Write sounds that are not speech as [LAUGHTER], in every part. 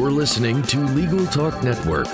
You're listening to Legal Talk Network.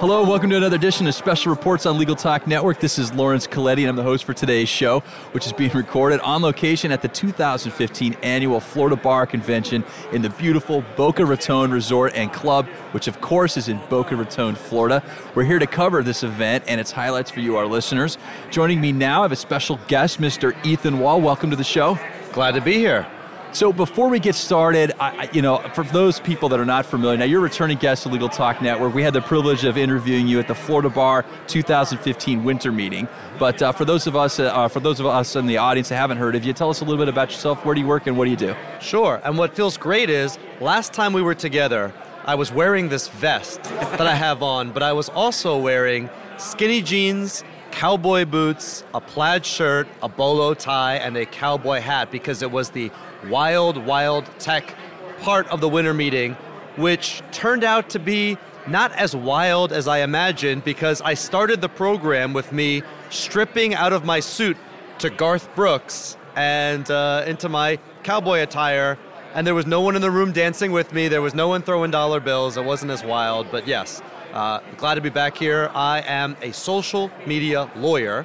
Hello, welcome to another edition of Special Reports on Legal Talk Network. This is Laurence Colletti, and I'm the host for today's show, which is being recorded on location at the 2015 annual Florida Bar Convention in the beautiful Boca Raton Resort and Club, which of course is in Boca Raton, Florida. We're here to cover this event and its highlights for you, our listeners. Joining me now, I have a special guest, Mr. Ethan Wall. Welcome to the show. Glad to be here. So before we get started, I, you know, for those people that are not familiar, now you're a returning guest to Legal Talk Network. We had the privilege of interviewing you at the Florida Bar 2015 winter meeting. But uh, for those of us, uh, for those of us in the audience that haven't heard of you, tell us a little bit about yourself. Where do you work and what do you do? Sure. And what feels great is last time we were together, I was wearing this vest that I have on, but I was also wearing skinny jeans cowboy boots, a plaid shirt, a bolo tie, and a cowboy hat because it was the wild, wild tech part of the winter meeting, which turned out to be not as wild as I imagined because I started the program with me stripping out of my suit to Garth Brooks and uh, into my cowboy attire. And there was no one in the room dancing with me. There was no one throwing dollar bills. It wasn't as wild, but yes, uh, glad to be back here. I am a social media lawyer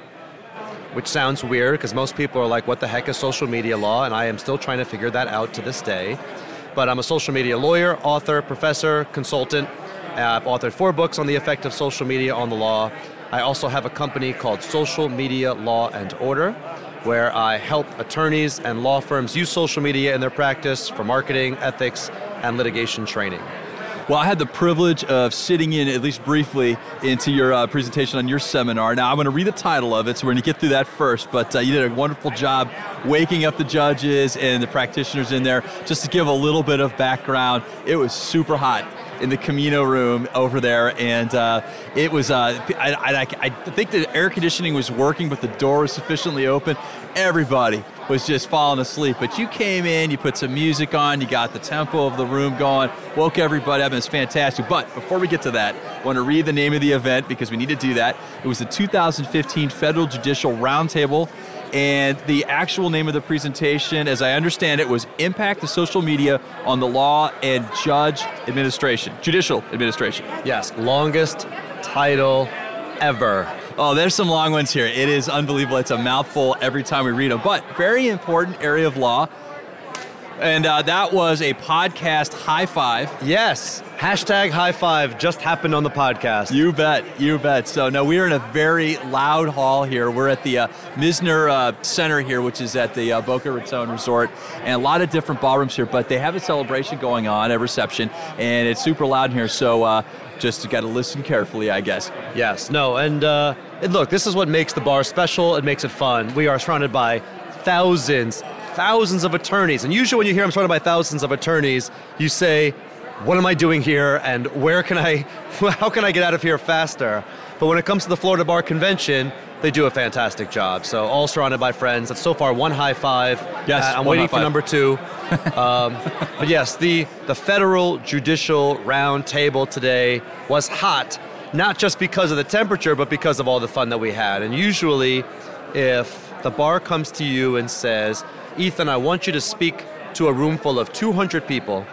which sounds weird because most people are like, what the heck is social media law? And I am still trying to figure that out to this day. But I'm a social media lawyer, author, professor, consultant. I've authored four books on the effect of social media on the law. I also have a company called Social Media Law and Order, where I help attorneys and law firms use social media in their practice for marketing, ethics, and litigation training. Well, I had the privilege of sitting in, at least briefly, into your uh, presentation on your seminar. Now, I'm going to read the title of it, so we're going to get through that first. But uh, you did a wonderful job waking up the judges and the practitioners in there. Just to give a little bit of background, it was super hot in the Camino room over there, and uh, it was. Uh, I, I, I, think the air conditioning was working, but the door was sufficiently open. Everybody was just falling asleep. But you came in, you put some music on, you got the tempo of the room going, woke everybody up, and it's fantastic. But before we get to that, I want to read the name of the event because we need to do that. It was the 2015 Federal Judicial Roundtable. And the actual name of the presentation, as I understand it, was Impact of Social Media on the Law and Judge Administration, Judicial Administration. Yes, longest title ever. Oh, there's some long ones here. It is unbelievable. It's a mouthful every time we read them. But very important area of law. And uh, that was a podcast high five. Yes. Hashtag high five just happened on the podcast. You bet. You bet. So, no, we are in a very loud hall here. We're at the uh, Mizner uh, Center here, which is at the uh, Boca Raton Resort, and a lot of different ballrooms here. But they have a celebration going on, a reception, and it's super loud in here. So, uh, just got to listen carefully, I guess. Yes. No. And, uh, and look, this is what makes the bar special. It makes it fun. We are surrounded by thousands, thousands of attorneys. And usually when you hear I'm surrounded by thousands of attorneys, you say, what am I doing here and where can I, [LAUGHS] how can I get out of here faster? But when it comes to the Florida Bar Convention, they do a fantastic job. So all surrounded by friends. That's so far one high five. Yes, uh, I'm waiting for number two. [LAUGHS] um, but yes, the the federal judicial round table today was hot, not just because of the temperature, but because of all the fun that we had. And usually, if the bar comes to you and says, "Ethan, I want you to speak to a room full of 200 people."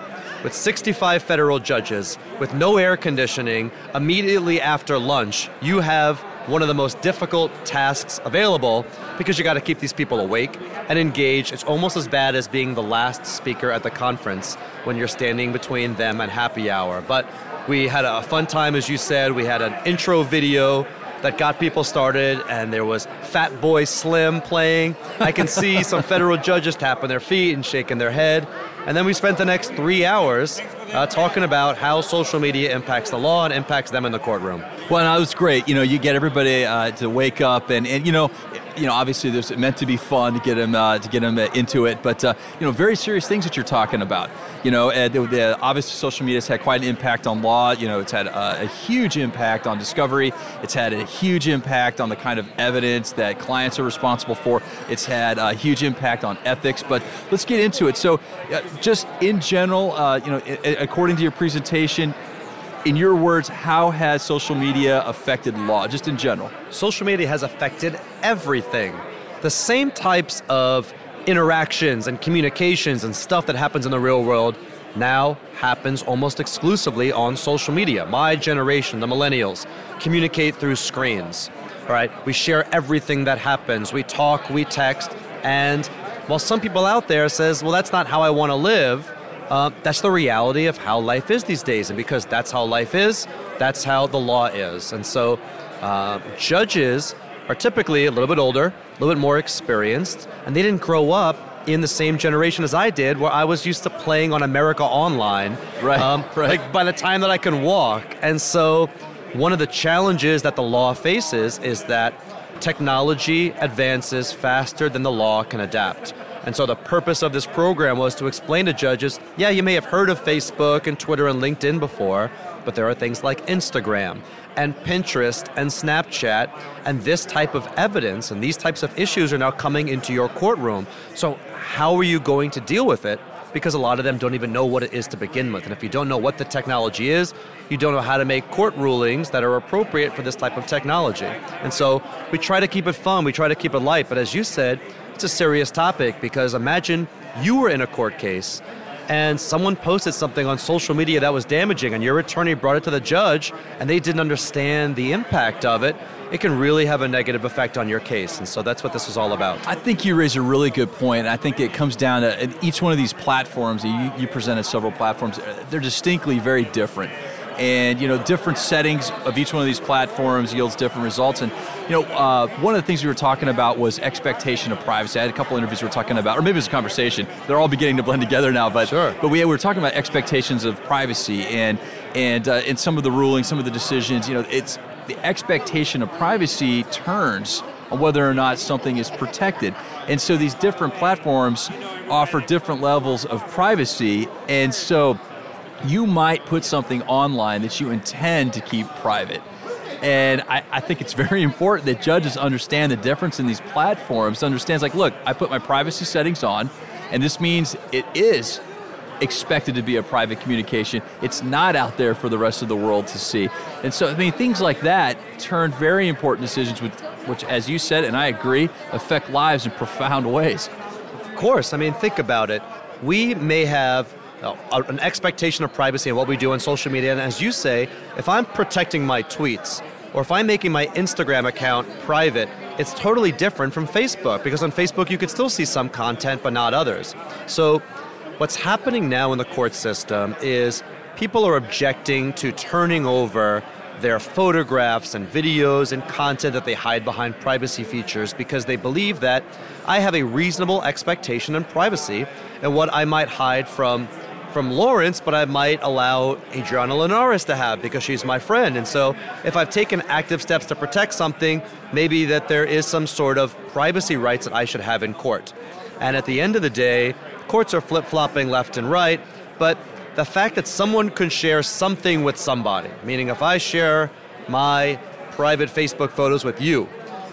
With 65 federal judges, with no air conditioning, immediately after lunch, you have one of the most difficult tasks available because you got to keep these people awake and engaged. It's almost as bad as being the last speaker at the conference when you're standing between them and happy hour. But we had a fun time, as you said. We had an intro video that got people started, and there was Fatboy Slim playing. I can see [LAUGHS] some federal judges tapping their feet and shaking their head. And then we spent the next three hours uh, talking about how social media impacts the law and impacts them in the courtroom. Well, that was great. You know, you get everybody uh, to wake up, and, and you know, you know, obviously there's meant to be fun to get them uh, to get them into it, but uh, you know, very serious things that you're talking about. You know, uh, the, the, obviously social media has had quite an impact on law. You know, it's had a, huge impact on discovery. It's had a huge impact on the kind of evidence that clients are responsible for. It's had a huge impact on ethics. But let's get into it. So, uh, just in general, uh, you know, according to your presentation, in your words, how has social media affected law, just in general? Social media has affected everything. The same types of interactions and communications and stuff that happens in the real world now happens almost exclusively on social media. My generation, the millennials, communicate through screens. All right, we share everything that happens. We talk, we text, and while some people out there says, "Well, that's not how I want to live," uh, that's the reality of how life is these days, and because that's how life is, that's how the law is. And so, uh, judges are typically a little bit older, a little bit more experienced, and they didn't grow up in the same generation as I did, where I was used to playing on America Online. Right. Um, [LAUGHS] right. Like by the time that I can walk, and so one of the challenges that the law faces is that technology advances faster than the law can adapt. And so the purpose of this program was to explain to judges yeah, you may have heard of Facebook and Twitter and LinkedIn before, but there are things like Instagram and Pinterest and Snapchat, and this type of evidence and these types of issues are now coming into your courtroom. So, how are you going to deal with it? Because a lot of them don't even know what it is to begin with. And if you don't know what the technology is, you don't know how to make court rulings that are appropriate for this type of technology. And so we try to keep it fun, we try to keep it light, but as you said, it's a serious topic because imagine you were in a court case and someone posted something on social media that was damaging and your attorney brought it to the judge and they didn't understand the impact of it it can really have a negative effect on your case. And so that's what this is all about. I think you raise a really good point. I think it comes down to uh, each one of these platforms you, you presented several platforms they're distinctly very different and you know different settings of each one of these platforms yields different results. And you know uh, one of the things we were talking about was expectation of privacy. I had a couple interviews we were talking about or maybe it was a conversation. They're all beginning to blend together now but sure. but we, we were talking about expectations of privacy and and uh, in some of the rulings some of the decisions. You know it's the expectation of privacy turns on whether or not something is protected. And so these different platforms offer different levels of privacy. And so you might put something online that you intend to keep private. And I, I, think it's very important that judges understand the difference in these platforms, understands like, look, I put my privacy settings on, and this means it is expected to be a private communication. It's not out there for the rest of the world to see. And so, I mean, things like that turn very important decisions, with, which, as you said, and I agree, affect lives in profound ways. Of course. I mean, think about it. We may have an expectation of privacy and what we do on social media. And as you say, if I'm protecting my tweets, or if I'm making my Instagram account private, it's totally different from Facebook because on Facebook you could still see some content but not others. So, what's happening now in the court system is people are objecting to turning over their photographs and videos and content that they hide behind privacy features because they believe that I have a reasonable expectation in privacy and what I might hide from from Laurence, but I might allow Adriana Linares to have because she's my friend. And so if I've taken active steps to protect something, maybe that there is some sort of privacy rights that I should have in court. And at the end of the day, courts are flip flopping left and right, but the fact that someone can share something with somebody, meaning if I share my private Facebook photos with you,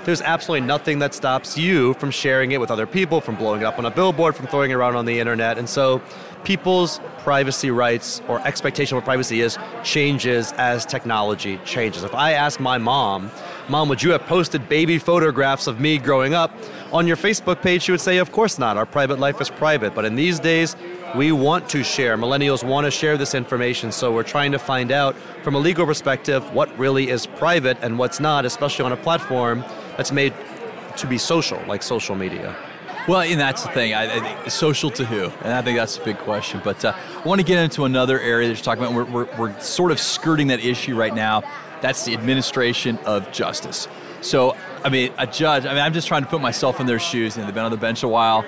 there's absolutely nothing that stops you from sharing it with other people, from blowing it up on a billboard, from throwing it around on the internet. And so people's privacy rights or expectation of privacy is changes as technology changes. If I ask my mom, Mom, would you have posted baby photographs of me growing up on your Facebook page? She would say, Of course not. Our private life is private. But in these days, we want to share. Millennials want to share this information. So we're trying to find out from a legal perspective what really is private and what's not, especially on a platform that's made to be social, like social media. Well, and that's the thing. I, I social to who, and I think that's a big question. But uh, I want to get into another area that you're talking about. We're, we're, we're sort of skirting that issue right now. That's the administration of justice. So, I mean, a judge. I mean, I'm just trying to put myself in their shoes. And they've been on the bench a while.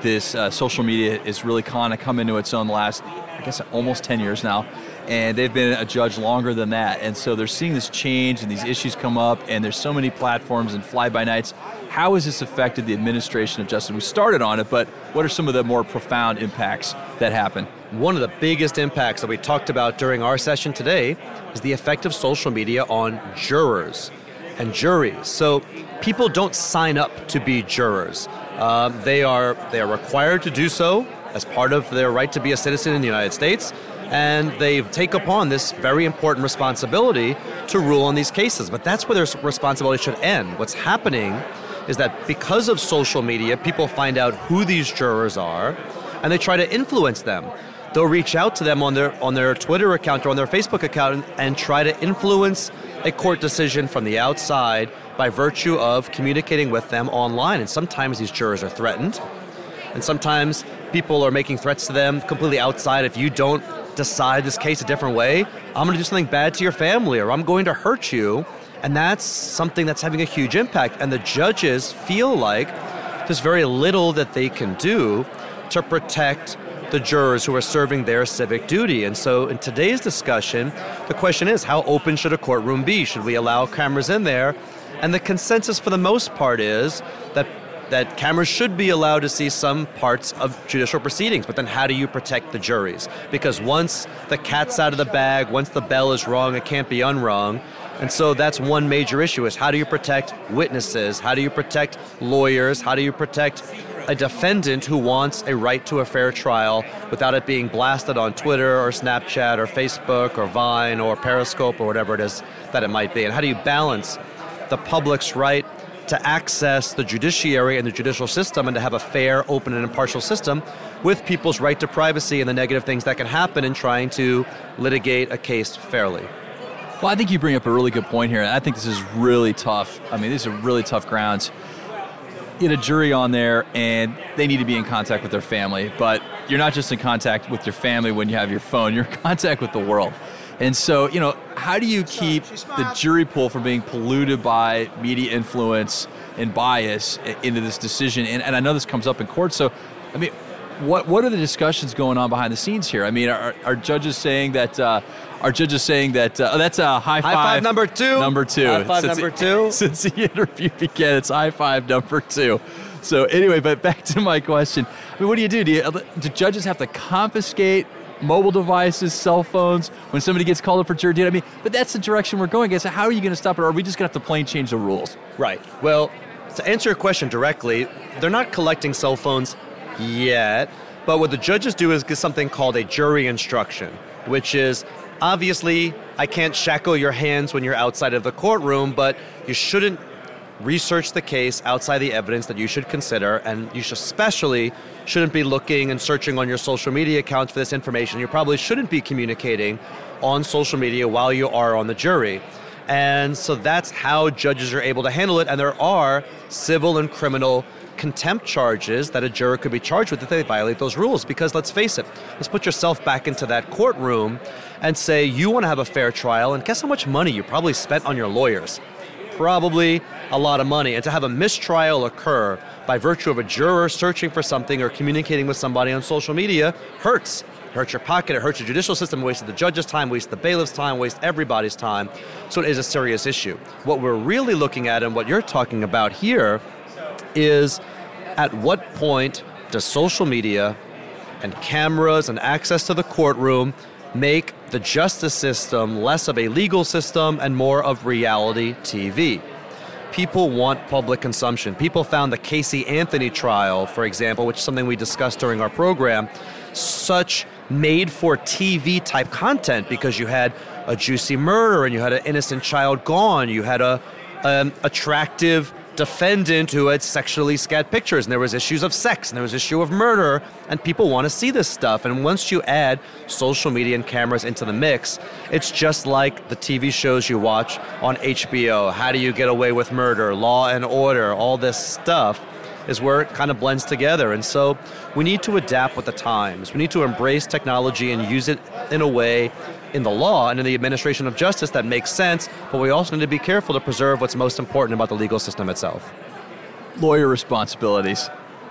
This uh, social media is really kind of come into its own the last, I guess, almost 10 years now and they've been a judge longer than that. And so they're seeing this change and these issues come up, and there's so many platforms and fly by nights. How has this affected the administration of justice? We started on it, but what are some of the more profound impacts that happen? One of the biggest impacts that we talked about during our session today is the effect of social media on jurors and juries. So people don't sign up to be jurors. Um, they are they are required to do so as part of their right to be a citizen in the United States and they take upon this very important responsibility to rule on these cases. But that's where their responsibility should end. What's happening is that because of social media, people find out who these jurors are and they try to influence them. They'll reach out to them on their on their Twitter account or on their Facebook account and, and try to influence a court decision from the outside by virtue of communicating with them online. And sometimes these jurors are threatened, and sometimes people are making threats to them completely outside. If you don't decide this case a different way, I'm going to do something bad to your family, or I'm going to hurt you. And that's something that's having a huge impact. And the judges feel like there's very little that they can do to protect the jurors who are serving their civic duty. And so in today's discussion, the question is how open should a courtroom be? Should we allow cameras in there? And the consensus for the most part is that that cameras should be allowed to see some parts of judicial proceedings, but then how do you protect the juries? Because once the cat's out of the bag, once the bell is rung, it can't be unrung. And so that's one major issue is how do you protect witnesses? How do you protect lawyers? How do you protect a defendant who wants a right to a fair trial without it being blasted on Twitter or Snapchat or Facebook or Vine or Periscope or whatever it is that it might be? And how do you balance the public's right to access the judiciary and the judicial system and to have a fair, open, and impartial system with people's right to privacy and the negative things that can happen in trying to litigate a case fairly. Well, I think you bring up a really good point here. I think this is really tough. I mean, these are really tough grounds. Get a jury on there, and they need to be in contact with their family. But you're not just in contact with your family when you have your phone, [LAUGHS] you're in contact with the world. And so, you know, how do you keep the jury pool from being polluted by media influence and bias into this decision? And, and I know this comes up in court. So, I mean, what what are the discussions going on behind the scenes here? I mean, are, are judges saying that? Uh, are judges saying that? Uh, oh, that's a high five. High five number two. Number two. High five since number two. [LAUGHS] Since the interview began, it's high five number two. So anyway, but back to my question. I mean, what do you do? Do, you, do judges have to confiscate mobile devices, cell phones, when somebody gets called up for jury duty. I mean, but that's the direction we're going. So how are you going to stop it? Or are we just going to have to plain change the rules? Right. Well, to answer your question directly, they're not collecting cell phones yet. But what the judges do is get something called a jury instruction, which is obviously I can't shackle your hands when you're outside of the courtroom, but you shouldn't research the case outside the evidence that you should consider, and you should especially shouldn't be looking and searching on your social media accounts for this information. You probably shouldn't be communicating on social media while you are on the jury. And so that's how judges are able to handle it. And there are civil and criminal contempt charges that a juror could be charged with if they violate those rules. Because let's face it, let's put yourself back into that courtroom and say you want to have a fair trial, and guess how much money you probably spent on your lawyers? probably a lot of money. And to have a mistrial occur by virtue of a juror searching for something or communicating with somebody on social media hurts. It hurts your pocket, it hurts your judicial system, wastes the judge's time, wastes the bailiff's time, wastes everybody's time. So it is a serious issue. What we're really looking at and what you're talking about here is at what point does social media and cameras and access to the courtroom make the justice system less of a legal system and more of reality TV. People want public consumption. People found the Casey Anthony trial, for example, which is something we discussed during our program, such made for TV type content because you had a juicy murder and you had an innocent child gone, you had a um, attractive defendant who had sexually scat pictures and there was issues of sex and there was issue of murder and people want to see this stuff and once you add social media and cameras into the mix it's just like the TV shows you watch on HBO how do you get away with murder law and order all this stuff is where it kind of blends together. And so we need to adapt with the times. We need to embrace technology and use it in a way in the law and in the administration of justice that makes sense, but we also need to be careful to preserve what's most important about the legal system itself. Lawyer responsibilities.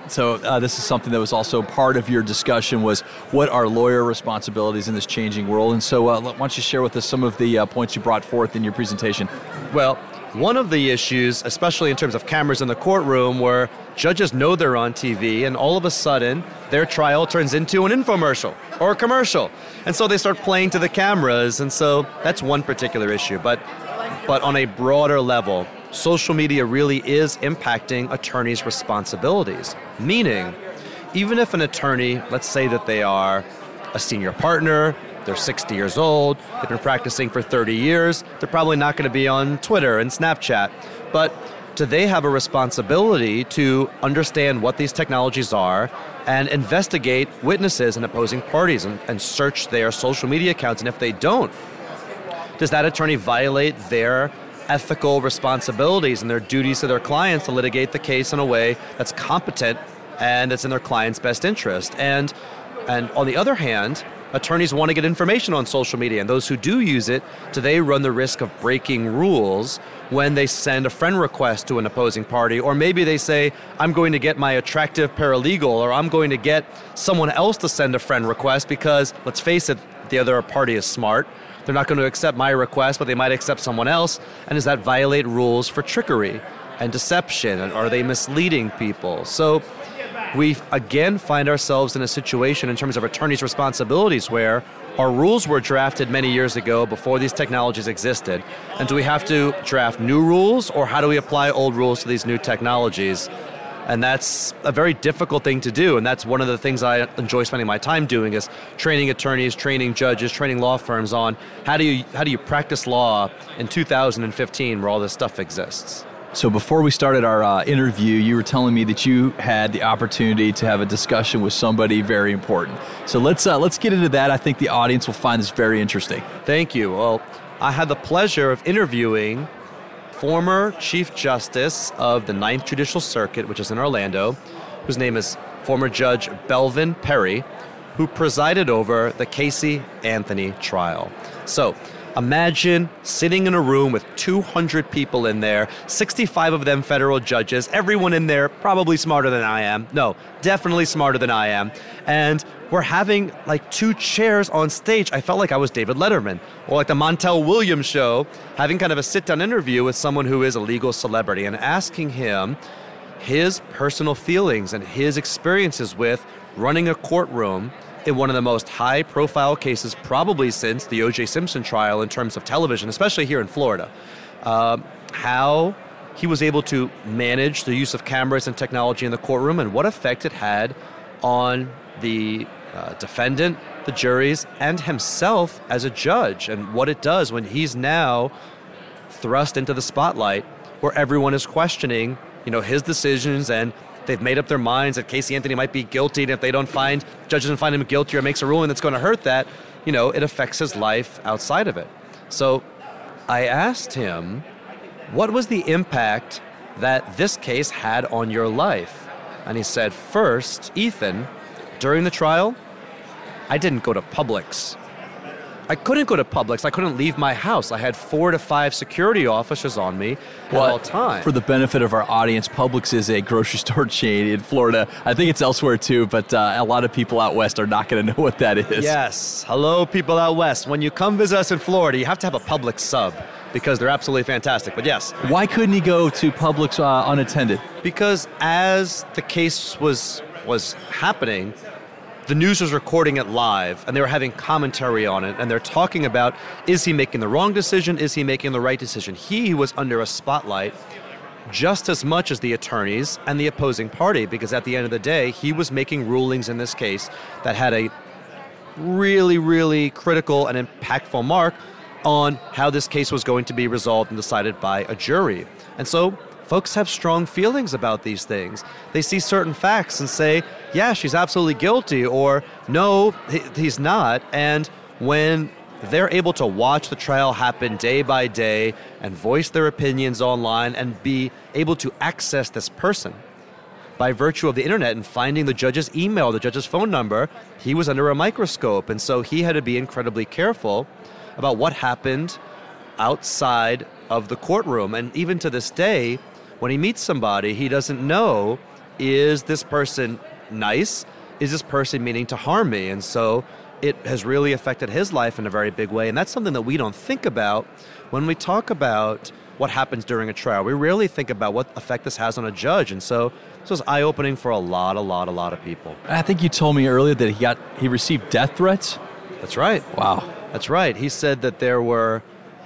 So uh, this is something that was also part of your discussion was what are lawyer responsibilities in this changing world? And so uh, why don't you share with us some of the uh, points you brought forth in your presentation? Well, one of the issues, especially in terms of cameras in the courtroom, where judges know they're on TV and all of a sudden their trial turns into an infomercial or a commercial. And so they start playing to the cameras. And so that's one particular issue. But, but on a broader level, social media really is impacting attorneys' responsibilities. Meaning, even if an attorney, let's say that they are a senior partner, they're 60 years old, they've been practicing for 30 years, they're probably not going to be on Twitter and Snapchat. But do they have a responsibility to understand what these technologies are and investigate witnesses and opposing parties and, and search their social media accounts? And if they don't, does that attorney violate their ethical responsibilities and their duties to their clients to litigate the case in a way that's competent and that's in their client's best interest? And and on the other hand, attorneys want to get information on social media, and those who do use it, do they run the risk of breaking rules when they send a friend request to an opposing party? Or maybe they say, I'm going to get my attractive paralegal, or I'm going to get someone else to send a friend request because, let's face it, the other party is smart. They're not going to accept my request, but they might accept someone else. And does that violate rules for trickery and deception? And are they misleading people? So, we again find ourselves in a situation in terms of attorneys' responsibilities where our rules were drafted many years ago before these technologies existed. And do we have to draft new rules or how do we apply old rules to these new technologies? And that's a very difficult thing to do. And that's one of the things I enjoy spending my time doing is training attorneys, training judges, training law firms on how do you, how do you practice law in 2015 where all this stuff exists. So before we started our uh, interview, you were telling me that you had the opportunity to have a discussion with somebody very important. So let's uh, let's get into that. I think the audience will find this very interesting. Thank you. Well, I had the pleasure of interviewing former Chief Justice of the Ninth Judicial Circuit, which is in Orlando, whose name is former Judge Belvin Perry, who presided over the Casey Anthony trial. So Imagine sitting in a room with 200 people in there, 65 of them federal judges, everyone in there probably smarter than I am. No, definitely smarter than I am. And we're having like two chairs on stage. I felt like I was David Letterman or like the Montel Williams show, having kind of a sit down interview with someone who is a legal celebrity and asking him his personal feelings and his experiences with running a courtroom in one of the most high profile cases, probably since the O.J. Simpson trial in terms of television, especially here in Florida. Uh, how he was able to manage the use of cameras and technology in the courtroom and what effect it had on the uh, defendant, the juries, and himself as a judge, and what it does when he's now thrust into the spotlight where everyone is questioning, you know, his decisions and they've made up their minds that Casey Anthony might be guilty, and if they don't find, judges don't find him guilty or makes a ruling that's going to hurt that, you know, it affects his life outside of it. So I asked him, what was the impact that this case had on your life? And he said, first, Ethan, during the trial, I didn't go to Publix. I couldn't go to Publix. I couldn't leave my house. I had four to five security officers on me well, at all times. For the benefit of our audience, Publix is a grocery [LAUGHS] store chain in Florida. I think it's elsewhere too, but uh, a lot of people out west are not going [LAUGHS] to know what that is. Yes. Hello, people out west. When you come visit us in Florida, you have to have a Publix sub because they're absolutely fantastic. But yes. Why couldn't he go to Publix uh, unattended? Because as the case was was happening, the news was recording it live and they were having commentary on it and they're talking about is he making the wrong decision? Is he making the right decision? He was under a spotlight just as much as the attorneys and the opposing party because at the end of the day he was making rulings in this case that had a really really critical and impactful mark on how this case was going to be resolved and decided by a jury. And so folks have strong feelings about these things. They see certain facts and say, yeah, she's absolutely guilty, or no, he's not. And when they're able to watch the trial happen day by day and voice their opinions online and be able to access this person by virtue of the internet and finding the judge's email, the judge's phone number, he was under a microscope. And so he had to be incredibly careful about what happened outside of the courtroom. And even to this day, when he meets somebody, he doesn't know is this person nice? Is this person meaning to harm me? And so it has really affected his life in a very big way. And that's something that we don't think about when we talk about what happens during a trial. We rarely think about what effect this has on a judge. And so this was eye opening for a lot, a lot, a lot of people. I think you told me earlier that he got he received death threats. That's right. Wow. That's right. He said that there were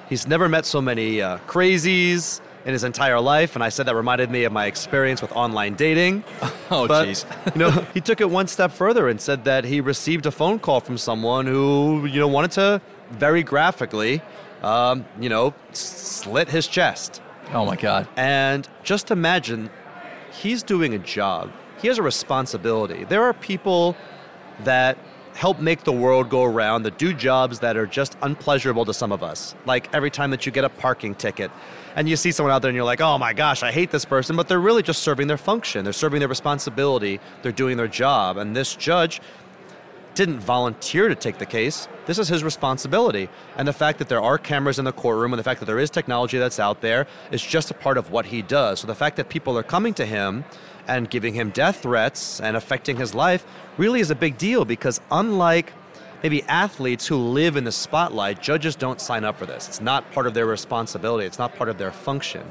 he's never met so many uh, crazies in his entire life, and I said that reminded me of my experience with online dating. [LAUGHS] oh, jeez. [LAUGHS] you know, he took it one step further and said that he received a phone call from someone who, you know, wanted to very graphically, um, you know, slit his chest. Oh my God. And just imagine he's doing a job, he has a responsibility. There are people that help make the world go around that do jobs that are just unpleasurable to some of us. Like every time that you get a parking ticket and you see someone out there and you're like, oh my gosh, I hate this person, but they're really just serving their function. They're serving their responsibility. They're doing their job. And this judge didn't volunteer to take the case. This is his responsibility. And the fact that there are cameras in the courtroom and the fact that there is technology that's out there is just a part of what he does. So the fact that people are coming to him and giving him death threats and affecting his life really is a big deal because unlike maybe athletes who live in the spotlight, judges don't sign up for this. It's not part of their responsibility, it's not part of their function.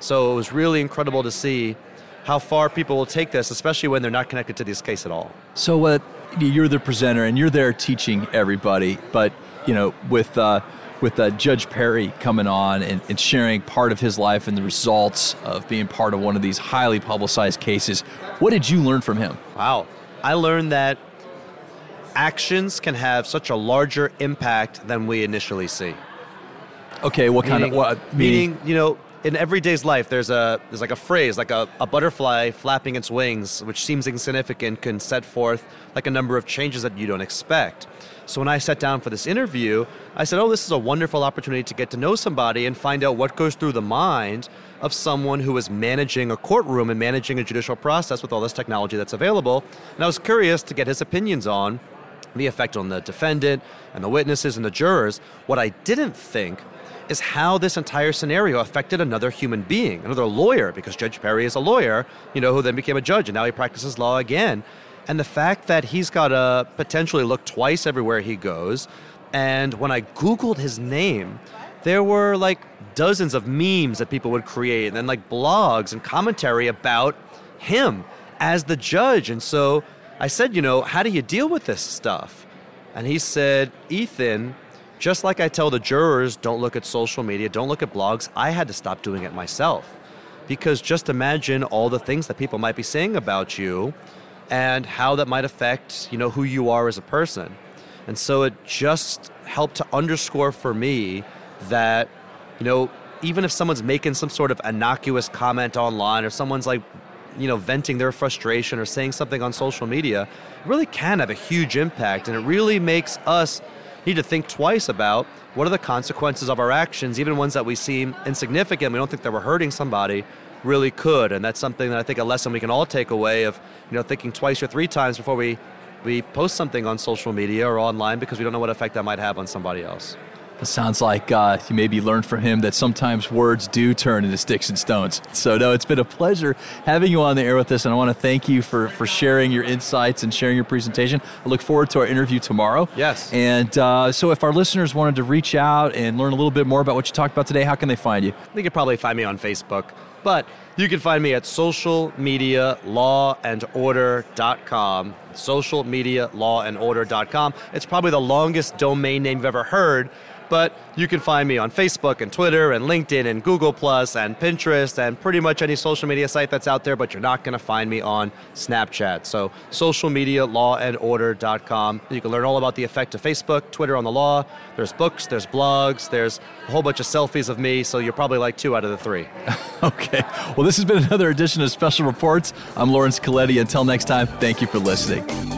So it was really incredible to see how far people will take this, especially when they're not connected to this case at all. So uh, you're the presenter and you're there teaching everybody, but you know, with uh, with uh, Judge Perry coming on and, and, sharing part of his life and the results of being part of one of these highly publicized cases. What did you learn from him? Wow. I learned that actions can have such a larger impact than we initially see. Okay, what meaning, kind of what meaning, meaning you know, in everyday's life there's a there's like a phrase like a, a butterfly flapping its wings which seems insignificant can set forth like a number of changes that you don't expect. So when i sat down for this interview i said oh this is a wonderful opportunity to get to know somebody and find out what goes through the mind of someone who is managing a courtroom and managing a judicial process with all this technology that's available. And i was curious to get his opinions on the effect on the defendant and the witnesses and the jurors. What i didn't think is how this entire scenario affected another human being, another lawyer, because Judge Perry is a lawyer, you know, who then became a judge and now he practices law again. And the fact that he's got to potentially look twice everywhere he goes. And when I Googled his name, there were like dozens of memes that people would create and then like blogs and commentary about him as the judge. And so I said, you know, how do you deal with this stuff? And he said, Ethan, just like I tell the jurors, don't look at social media, don't look at blogs, I had to stop doing it myself. Because just imagine all the things that people might be saying about you and how that might affect, you know, who you are as a person. And so it just helped to underscore for me that, you know, even if someone's making some sort of innocuous comment online or someone's like, you know, venting their frustration or saying something on social media, it really can have a huge impact. And it really makes us need to think twice about what are the consequences of our actions, even ones that we seem insignificant, we don't think that we're hurting somebody, really could. And that's something that I think a lesson we can all take away of, you know, thinking twice or three times before we, we post something on social media or online because we don't know what effect that might have on somebody else. It sounds like uh, you maybe learned from him that sometimes words do turn into sticks and stones. So, no, it's been a pleasure having you on the air with us, and I want to thank you for, for sharing your insights and sharing your presentation. I look forward to our interview tomorrow. Yes. And uh, so, if our listeners wanted to reach out and learn a little bit more about what you talked about today, how can they find you? They could probably find me on Facebook, but you can find me at socialmedialawandorder.com. Socialmedialawandorder.com. It's probably the longest domain name you've ever heard but you can find me on Facebook and Twitter and LinkedIn and Google Plus and Pinterest and pretty much any social media site that's out there, but you're not going to find me on Snapchat. So socialmedialawandorder.com. You can learn all about the effect of Facebook, Twitter on the law. There's books, there's blogs, there's a whole bunch of selfies of me, so you're probably like two out of the three. [LAUGHS] okay. Well, this has been another edition of Special Reports. I'm Laurence Colletti. Until next time, thank you for listening.